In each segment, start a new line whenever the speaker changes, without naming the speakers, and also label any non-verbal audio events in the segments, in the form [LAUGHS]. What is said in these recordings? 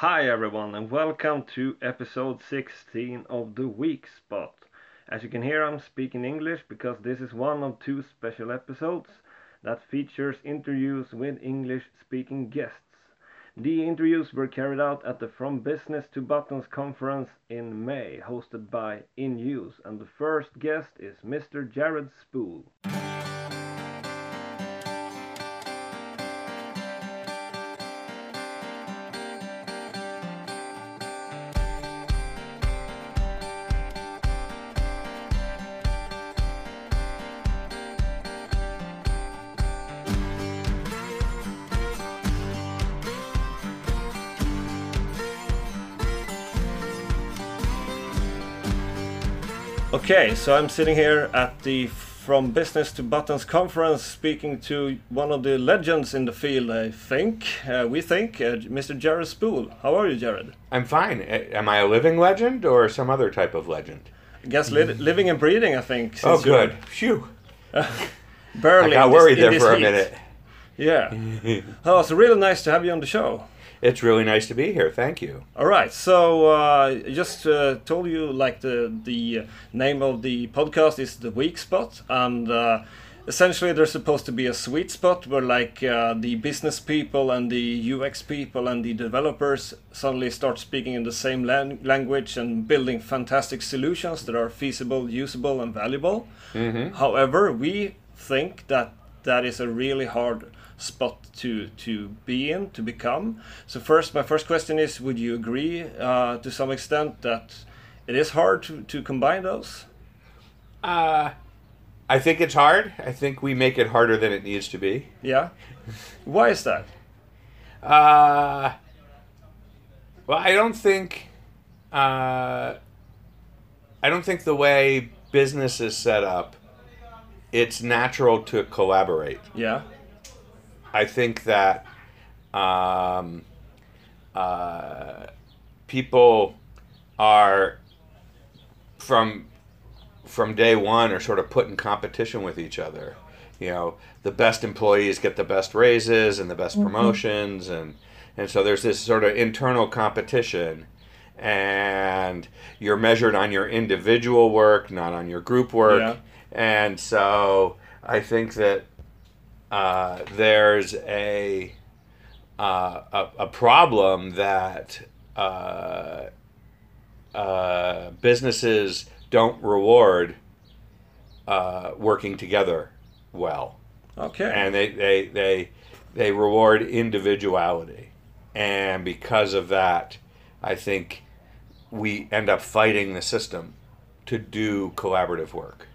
Hi everyone and welcome to episode 16 of the Weak Spot. As you can hear I'm speaking English because this is one of two special episodes that features interviews with English speaking guests. The interviews were carried out at the From Business to Buttons conference in May hosted by inUse and the first guest is Mr. Jared Spool. Okay, so I'm sitting here at the From Business to Buttons conference speaking to one of the legends in the field, I think. Uh, we think, uh, Mr. Jared Spool. How are you, Jared?
I'm fine. Am I a living legend or some other type of legend?
I guess li living and breathing, I think.
Oh, good. Phew. [LAUGHS]
Barely.
I got
in this-
worried there for a
heat.
minute.
Yeah. [LAUGHS] oh, it's really nice to have you on the show.
It's really nice to be here. Thank you.
All right, so uh, just uh, told you like the the name of the podcast is the weak spot, and uh, essentially there's supposed to be a sweet spot where like uh, the business people and the UX people and the developers suddenly start speaking in the same lan- language and building fantastic solutions that are feasible, usable, and valuable. However, we think that that is a really hard spot to to be in to become. So first, my first question is: Would you agree uh, to some extent that it is hard to, to combine those?
Uh, I think it's hard. I think we make it harder than it needs to be.
Yeah. Why is that?
Uh, well, I don't think. Uh, I don't think the way business is set up, it's natural to collaborate.
Yeah.
I think that um, uh, people are from from day one are sort of put in competition with each other. You know, the best employees get the best raises and the best promotions, and and so there's this sort of internal competition, and you're measured on your individual work, not on your group work,
Yeah.
and so I think that uh, there's a, uh, a a problem that uh, uh, businesses don't reward uh, working together well,
Okay.
and they, they they they reward individuality, and because of that, I think we end up fighting the system to do collaborative work.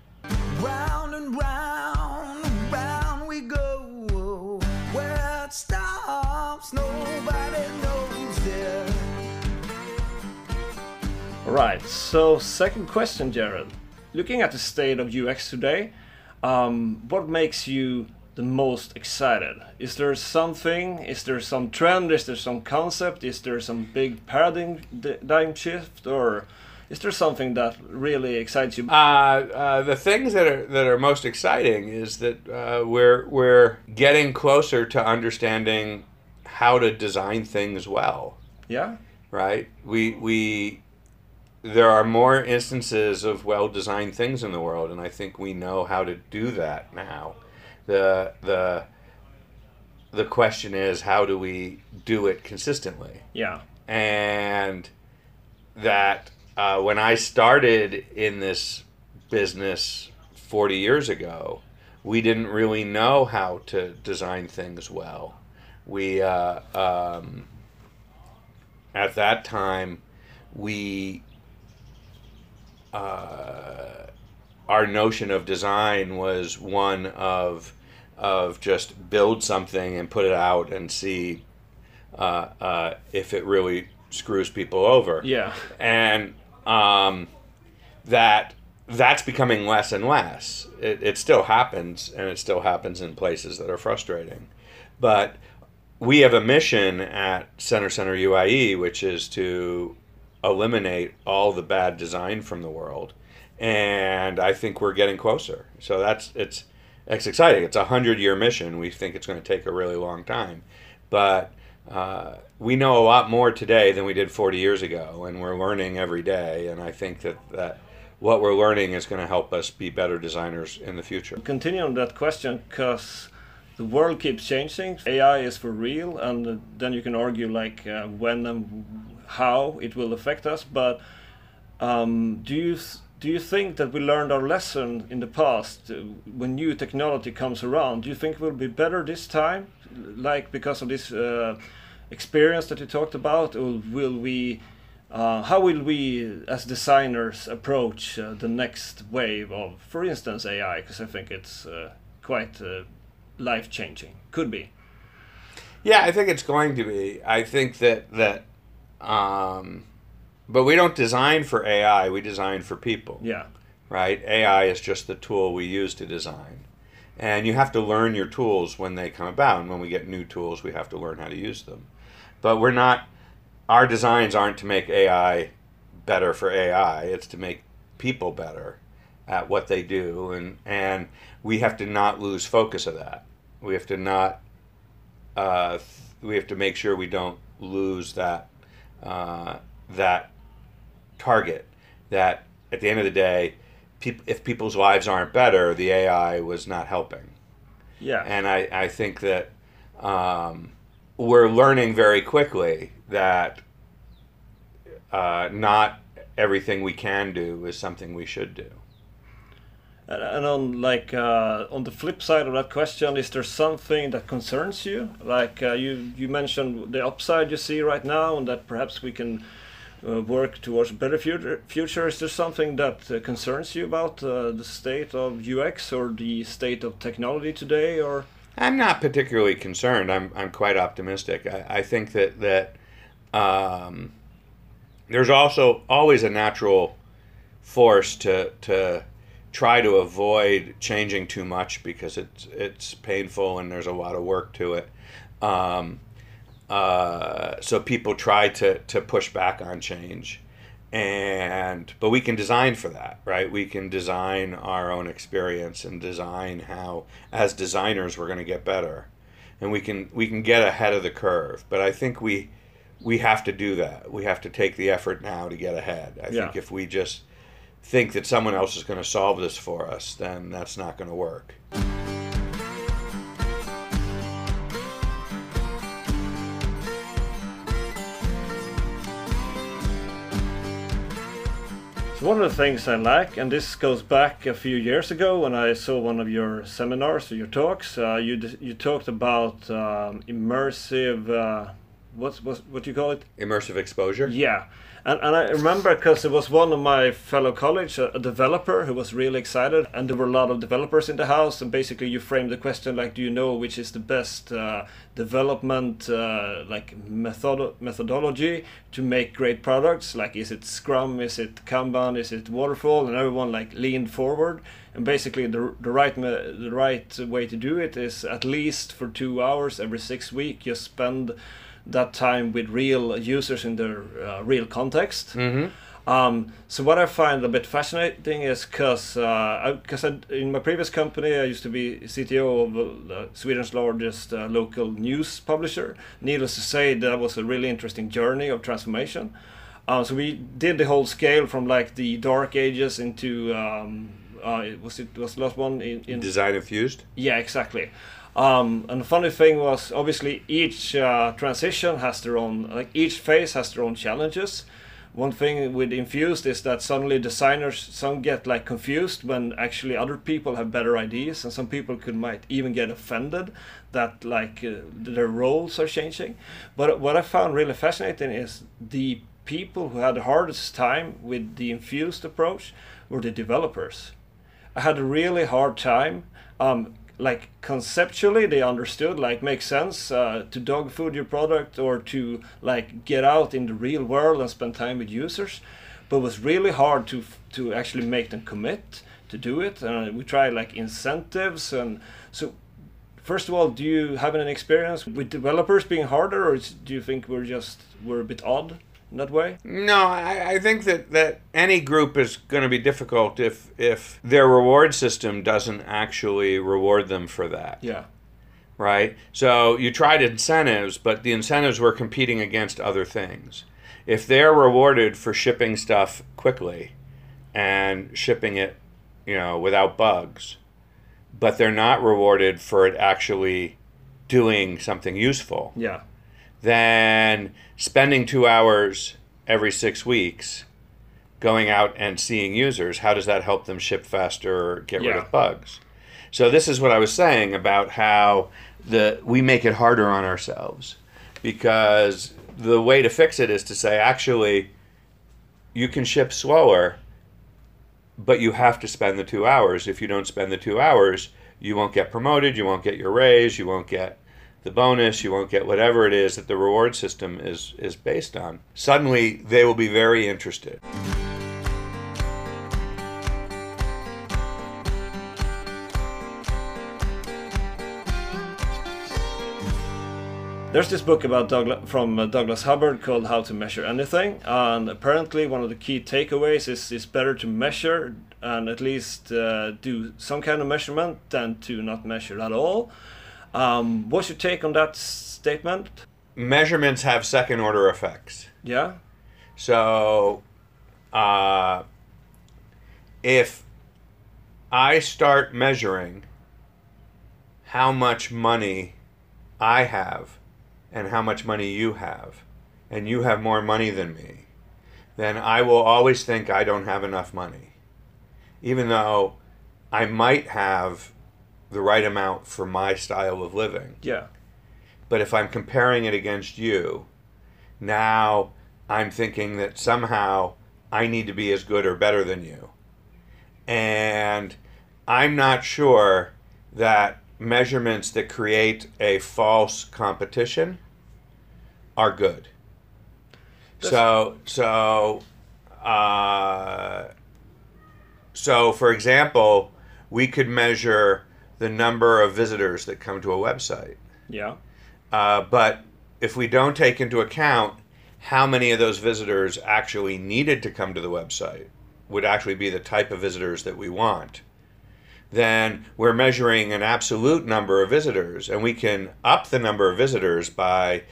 Right. So second question, Jared. Looking at the state of UX today, um, what makes you the most excited? Is there something? Is there some trend? Is there some concept? Is there some big paradigm shift, or is there something that really excites you?
Uh, uh, the things that are that are most exciting is that uh, we're we're getting closer to understanding how to design things well.
yeah.
Right? We we there are more instances of well designed things in the world, and I think we know how to do that now. The the the question is how do we do it consistently?
Yeah.
and that uh, when I started in this business 40 years ago, we didn't really know how to design things well. We, uh, um, at that time, we, uh, our notion of design was one of, of just build something and put it out and see uh, uh, if it really screws people over.
Yeah.
And um, that that's becoming less and less. It, it still happens, and it still happens in places that are frustrating. But we have a mission at Center Centre UIE, which is to eliminate all the bad design from the world. And I think we're getting closer. So that's it's it's exciting. It's a hundred year mission. We think it's going to take a really long time, but uh, we know a lot more today than we did 40 years ago, and we're learning every day. And I think that, that what we're learning is going to help us be better designers in the future.
Continue on that question because the world keeps changing. AI is for real, and then you can argue like uh, when and how it will affect us. But um, do you do you think that we learned our lesson in the past uh, when new technology comes around? Do you think we'll be better this time, like because of this uh, experience that you talked about, or will we? Uh, how will we, as designers, approach uh, the next wave of, for instance, AI? Because I think it's uh, quite uh, life changing. Could be.
Yeah, I think it's going to be. I think that that, um, but we don't design for AI. We design for people.
Yeah.
Right. AI is just the tool we use to design, and you have to learn your tools when they come about. And when we get new tools, we have to learn how to use them. But we're not. Our designs aren't to make AI better for AI. It's to make people better at what they do, and and we have to not lose focus of that. We have to not. Uh, we have to make sure we don't lose that uh, that target. That at the end of the day, peop- if people's lives aren't better, the AI was not helping.
Yeah.
And I, I think that um, we're learning very quickly that uh, not everything we can do is something we should do.
And, on like uh, on the flip side of that question, is there something that concerns you? Like uh, you you mentioned the upside you see right now, and that perhaps we can uh, work towards a better future. Future is there something that uh, concerns you about uh, the state of UX or the state of technology today, or?
I'm not particularly concerned. I'm I'm quite optimistic. I, I think that that um, there's also always a natural force to to try to avoid changing too much because it's it's painful and there's a lot of work to it. Um, uh, so people try to to push back on change, and but we can design for that, right? We can design our own experience and design how, as designers, we're going to get better, and we can we can get ahead of the curve. But I think we we have to do that. We have to take the effort now to get ahead. I
Yeah.
think if we just think that someone else is going to solve this for us, then that's not going to work.
So one of the things I like, and this goes back a few years ago when I saw one of your seminars or your talks, uh, you you talked about um, immersive. Uh, what's what what do you call it?
Immersive exposure.
Yeah, and, and I remember because it was one of my fellow colleagues, a, a developer who was really excited, and there were a lot of developers in the house. And basically, you framed the question like, "Do you know which is the best uh, development uh, like method methodology to make great products? Like, is it Scrum? Is it Kanban? Is it Waterfall?" And everyone like leaned forward. And basically, the, the right the right way to do it is at least for two hours every six weeks. You spend that time with real users in their uh, real context. Um, so what I find a bit fascinating is because I because in my previous company I used to be CTO of uh, Sweden's largest uh, local news publisher. Needless to say, that was a really interesting journey of transformation. Uh, so we did the whole scale from like the dark ages into um, uh, it was it was the last one in, in
Design infused.
yeah, exactly. Um, and the funny thing was, obviously, each uh, transition has their own, like each phase has their own challenges. One thing with Infused is that suddenly designers some get like confused when actually other people have better ideas, and some people could might even get offended that like uh, their roles are changing. But what I found really fascinating is the people who had the hardest time with the Infused approach were the developers. I had a really hard time. Um, like conceptually, they understood, like makes sense uh, to dog food your product or to like get out in the real world and spend time with users, but it was really hard to to actually make them commit to do it. And we tried like incentives and so. First of all, do you have any experience with developers being harder, or do you think we're just we're a bit odd that way?
No, I, I think that, that any group is going to be difficult if if their reward system doesn't actually reward them for that,
Yeah,
right? So you tried incentives, but the incentives were competing against other things. If they're rewarded for shipping stuff quickly and shipping it, you know, without bugs, but they're not rewarded for it actually doing something useful,
Yeah.
Then spending two hours every six weeks going out and seeing users, how does that help them ship faster or get rid of bugs? So this is what I was saying about how the we make it harder on ourselves because the way to fix it is to say actually you can ship slower but you have to spend the 2 hours. If you don't spend the 2 hours you won't get promoted you won't get your raise you won't get the bonus you won't get whatever it is that the reward system is is based on suddenly they will be very interested
There's this book about from uh, Douglas Hubbard called How to Measure Anything, and apparently one of the key takeaways is it's better to measure and at least uh, do some kind of measurement than to not measure at all. Um, what's your take on that statement?
measurements have second order effects
Yeah,
So, uh, if I start measuring how much money I have and how much money you have, and you have more money than me, then I will always think I don't have enough money. Even though I might have the right amount for my style of living.
yeah,
But if I'm comparing it against you, now I'm thinking that somehow I need to be as good or better than you. And I'm not sure that measurements that create a false competition are good. So, so, uh, so for example, we could measure the number of visitors that come to a website.
yeah,
Uh, but if we don't take into account how many of those visitors actually needed to come to the website, would actually be the type of visitors that we want, then we're measuring an absolute number of visitors, and we can up the number of visitors by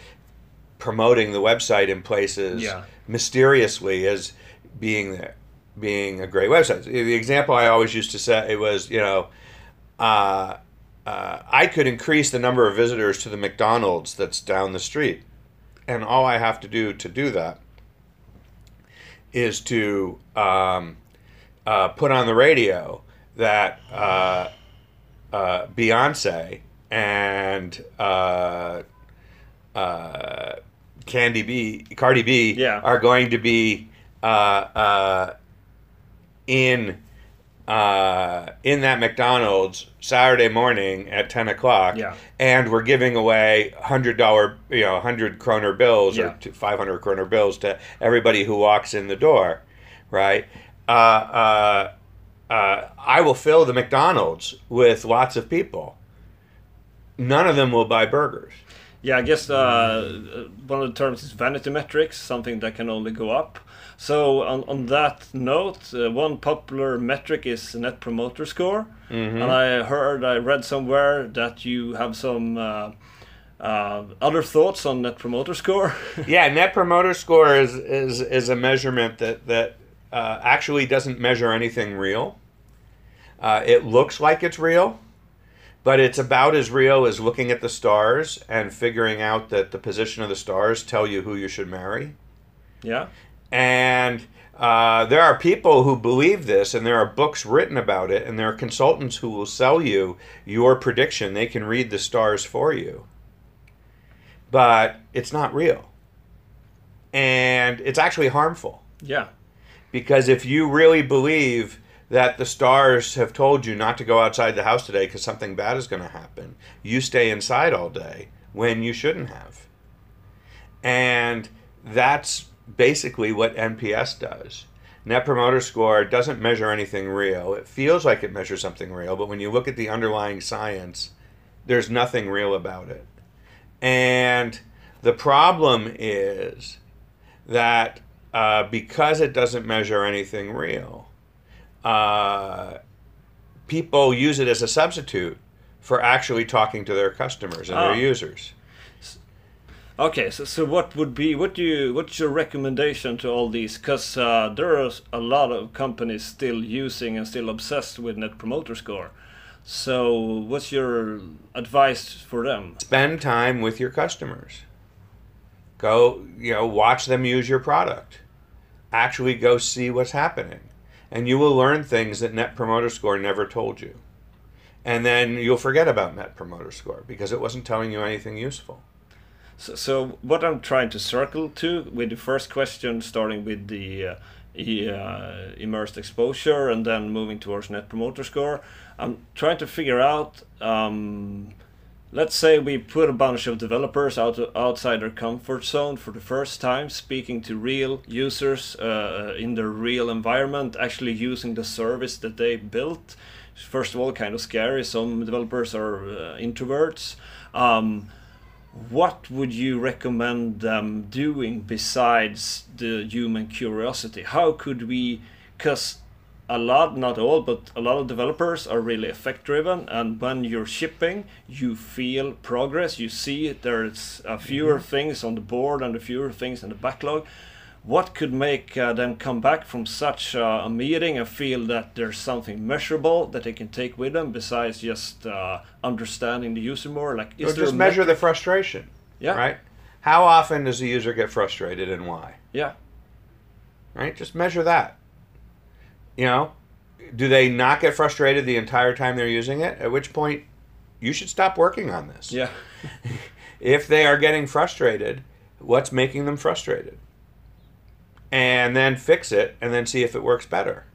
promoting the website in places
Yeah.
mysteriously as being there, being a great website. The example I always used to say it was, you know, uh, uh, I could increase the number of visitors to the McDonald's that's down the street. And all I have to do to do that is to um, uh, put on the radio that uh, uh, Beyonce and uh, uh, Candy B, Cardi B,
Yeah.
are going to be uh, uh, in uh, in that McDonald's Saturday morning at ten o'clock,
Yeah.
and we're giving away hundred dollar, you know, hundred kroner bills
Yeah.
or five hundred kroner bills to everybody who walks in the door, right? Uh, uh, uh, I will fill the McDonald's with lots of people. None of them will buy burgers.
yeah. I guess uh, one of the terms is vanity metrics, something that can only go up. So on, on that note, uh, one popular metric is Net Promoter Score, and I heard, I read somewhere that you have some uh, uh, other thoughts on Net Promoter Score. [LAUGHS]
yeah, Net Promoter Score is is is a measurement that that uh, actually doesn't measure anything real. Uh, it looks like it's real, but it's about as real as looking at the stars and figuring out that the position of the stars tell you who you should marry.
yeah,
And uh, there are people who believe this, and there are books written about it, and there are consultants who will sell you your prediction. They can read the stars for you. But it's not real. And it's actually harmful.
yeah,
Because if you really believe that the stars have told you not to go outside the house today because something bad is going to happen, you stay inside all day when you shouldn't have. And that's basically what NPS does. Net Promoter Score doesn't measure anything real. It feels like it measures something real, but when you look at the underlying science, there's nothing real about it. And the problem is that uh, because it doesn't measure anything real, uh, people use it as a substitute for actually talking to their customers and
Ah.
their users.
Okay, so, so what would be what do you what's your recommendation to all these? Because uh, there are a lot of companies still using and still obsessed with Net Promoter Score. So what's your advice for them?
Spend time with your customers. Go, you know, watch them use your product. Actually go see what's happening. And you will learn things that Net Promoter Score never told you. And then you'll forget about Net Promoter Score because it wasn't telling you anything useful.
So, so what I'm trying to circle to with the first question, starting with the uh, uh, immersed exposure and then moving towards Net Promoter Score, I'm trying to figure out. Um, let's say we put a bunch of developers out outside their comfort zone for the first time, speaking to real users uh, in their real environment, actually using the service that they built. First of all, kind of scary. Some developers are uh, introverts. Um, what would you recommend them doing besides the human curiosity? How could we, because a lot, not all, but a lot of developers are really effect driven, and when you're shipping, you feel progress. You see there's a fewer mm-hmm. things on the board and a fewer things in the backlog. What could make uh, them come back from such uh, a meeting and feel that there's something measurable that they can take with them besides just uh, understanding the user more? Like, is
just measure the frustration.
Yeah.
Right? How often does the user get frustrated and why?
Yeah.
Right? Just measure that. You know, do they not get frustrated the entire time they're using it? At which point, you should stop working on this.
Yeah. [LAUGHS]
If they are getting frustrated, what's making them frustrated? And then fix it and then see if it works better.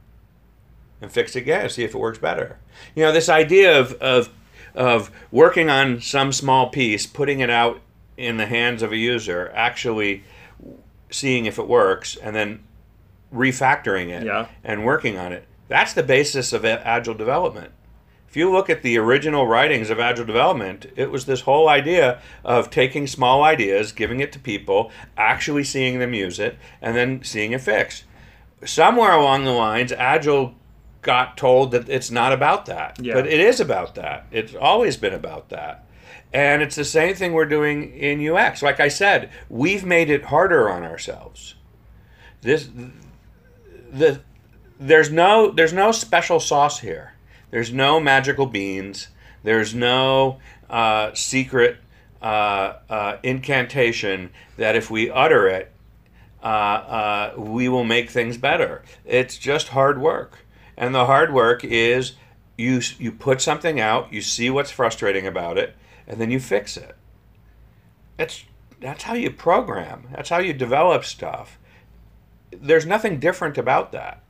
And fix it again, see if it works better. You know, this idea of, of, of working on some small piece, putting it out in the hands of a user, actually seeing if it works, and then refactoring it
Yeah.
and working on it. That's the basis of agile development. If you look at the original writings of agile development, it was this whole idea of taking small ideas, giving it to people, actually seeing them use it, and then seeing it fixed. Somewhere along the lines, agile got told that it's not about that.
Yeah.
But it is about that. It's always been about that. And it's the same thing we're doing in UX. Like I said, we've made it harder on ourselves. This the there's no there's no special sauce here. There's no magical beans. There's no uh, secret uh, uh, incantation that if we utter it, uh, uh, we will make things better. It's just hard work, and the hard work is you you put something out, you see what's frustrating about it, and then you fix it. It's that's how you program. That's how you develop stuff. There's nothing different about that.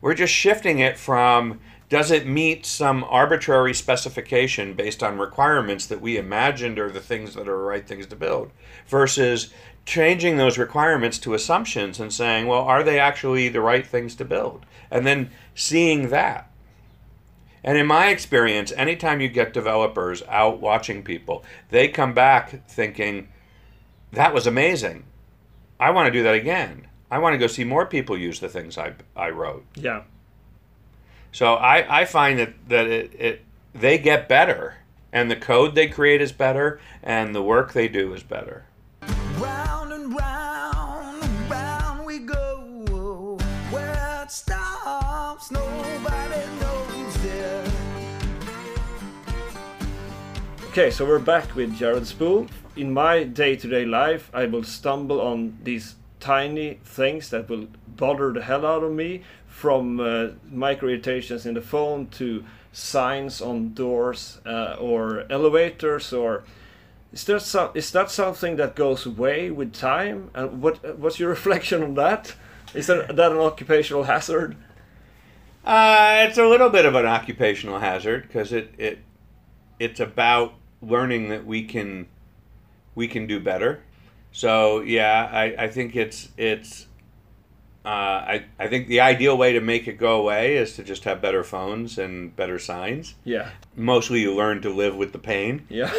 We're just shifting it from does it meet some arbitrary specification based on requirements that we imagined are the things that are the right things to build versus changing those requirements to assumptions and saying, well, are they actually the right things to build? And then seeing that. And in my experience, anytime you get developers out watching people, they come back thinking, that was amazing. I want to do that again. I want to go see more people use the things I, I wrote.
Yeah.
So I, I find that, that it, it they get better and the code they create is better and the work they do is better.
Round and round and round we go. Where it stops, nobody knows there.
Okay, so we're back with Jared Spool. In my day-to-day life, I will stumble on these tiny things that will bother the hell out of me, from uh, micro irritations in the phone to signs on doors uh, or elevators. Or is there some? Is that something that goes away with time? And what what's your [LAUGHS] reflection on that? Is that, that an occupational hazard?
Uh, it's a little bit of an occupational hazard because it, it it's about learning that we can we can do better. So yeah, I, I think it's it's uh, I, I think the ideal way to make it go away is to just have better phones and better signs.
Yeah,
Mostly you learn to live with the pain.
yeah,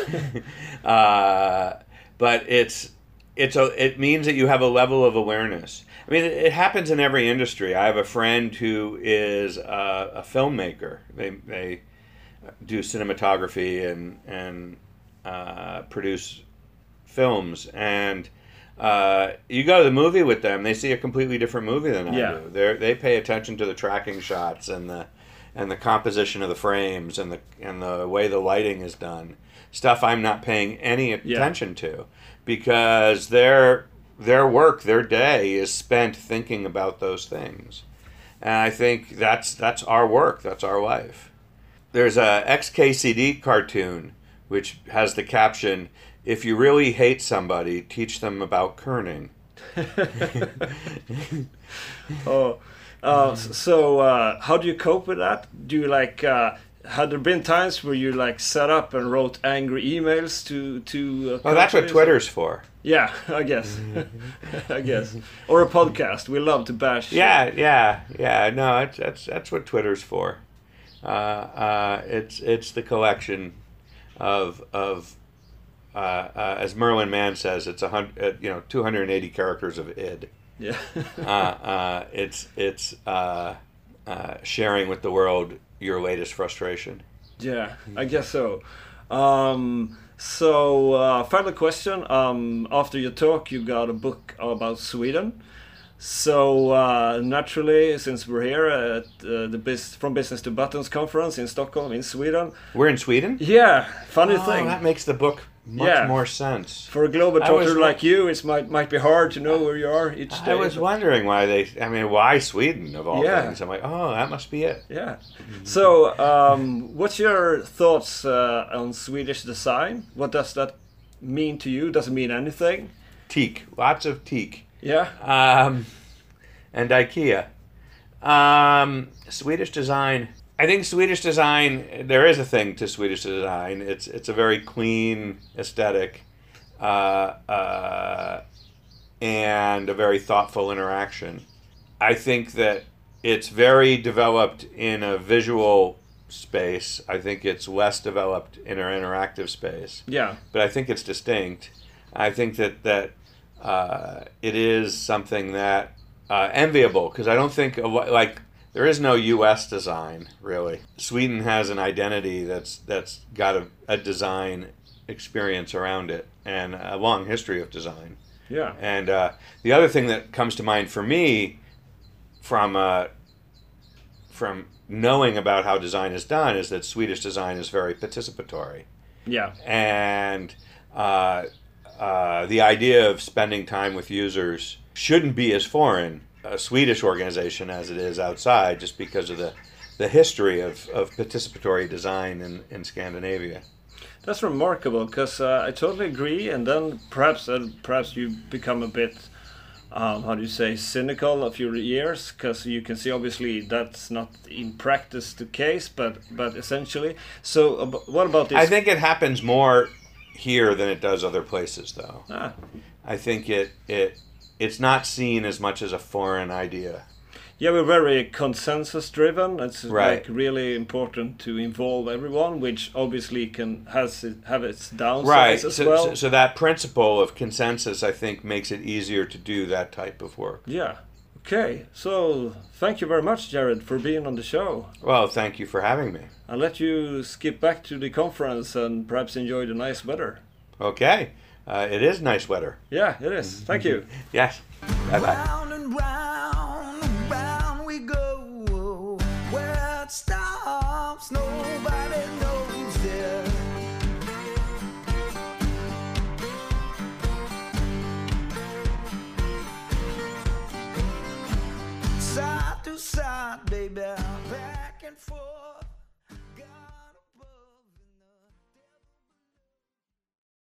[LAUGHS]
uh, but it's it's a it means that you have a level of awareness. I mean, it, it happens in every industry. I have a friend who is a, a filmmaker. They they do cinematography and and uh, produce films and. Uh, you go to the movie with them, they see a completely different movie than I
Yeah.
do. They they pay attention to the tracking shots and the and the composition of the frames and the and the way the lighting is done. Stuff I'm not paying any attention to because their their work, their day is spent thinking about those things. And I think that's that's our work, that's our life. There's a XKCD cartoon which has the caption if you really hate somebody, teach them about kerning. [LAUGHS]
Oh, uh, so uh, how do you cope with that? Do you like? Uh, had there been times where you like set up and wrote angry emails to to? Uh,
Well, that's what? Twitter's for.
Yeah, [LAUGHS] I guess. [LAUGHS] I guess. Or a podcast. We love to bash.
Yeah, yeah, yeah. No, it's, that's that's what Twitter's for. Uh, uh, it's it's the collection of of uh, uh, as Merlin Mann says, it's a hundred, uh, you know, two hundred and eighty characters of id.
Yeah. [LAUGHS]
Uh, uh, it's it's uh, uh, sharing with the world your latest frustration.
Yeah, I guess so. Um, so, uh, final question. Um, after your talk, you got a book about Sweden. So, uh, naturally, since we're here at uh, the Bus- From Business to Buttons conference in Stockholm, in Sweden,
We're in Sweden.
yeah, funny
Oh,
thing.
that makes the book much
Yeah.
more sense.
For a global talker like you, it might might be hard to know where you are each day.
I was wondering why they. I mean, why Sweden of all
Yeah.
things? I'm like, oh, that must be it.
Yeah. So, um, what's your thoughts uh, on Swedish design? What does that mean to you? Does it mean anything?
Teak, lots of teak.
Yeah.
um, and IKEA. Um, Swedish design. I think Swedish design. There is a thing to Swedish design. It's it's a very clean aesthetic, uh, uh, and a very thoughtful interaction. I think that it's very developed in a visual space. I think it's less developed in an interactive space
Yeah.
but I think it's distinct. I think that that uh, it is something that uh, enviable because I don't think like there is no U.S. design really. Sweden has an identity that's that's got a, a design experience around it and a long history of design.
Yeah.
And uh, the other thing that comes to mind for me from uh, from knowing about how design is done is that Swedish design is very participatory
Yeah.
and uh, uh, the idea of spending time with users shouldn't be as foreign a Swedish organization as it is outside, just because of the the history of, of participatory design in, in Scandinavia.
That's remarkable because uh, I totally agree. And then perhaps uh, perhaps you become a bit, um, how do you say, cynical of your years because you can see obviously that's not in practice the case, but but essentially. So ab- what about this?
I think it happens more here than it does other places, though.
Ah,
I think it it it's not seen as much as a foreign idea.
yeah, we're very consensus driven. It's
Right.
like really important to involve everyone, which obviously can has have its downsides
Right.
as
So,
well.
so, so that principle of consensus, I think, makes it easier to do that type of work.
Yeah. Okay. So thank you very much, Jared, for being on the show.
Well, thank you for having me.
I'll let you skip back to the conference and perhaps enjoy the nice weather.
Okay. Uh, it is nice weather.
Yeah, it is. Thank you. [LAUGHS]
Yes. Bye bye.
Round and round and round we go. Where it stops, nobody back and forth.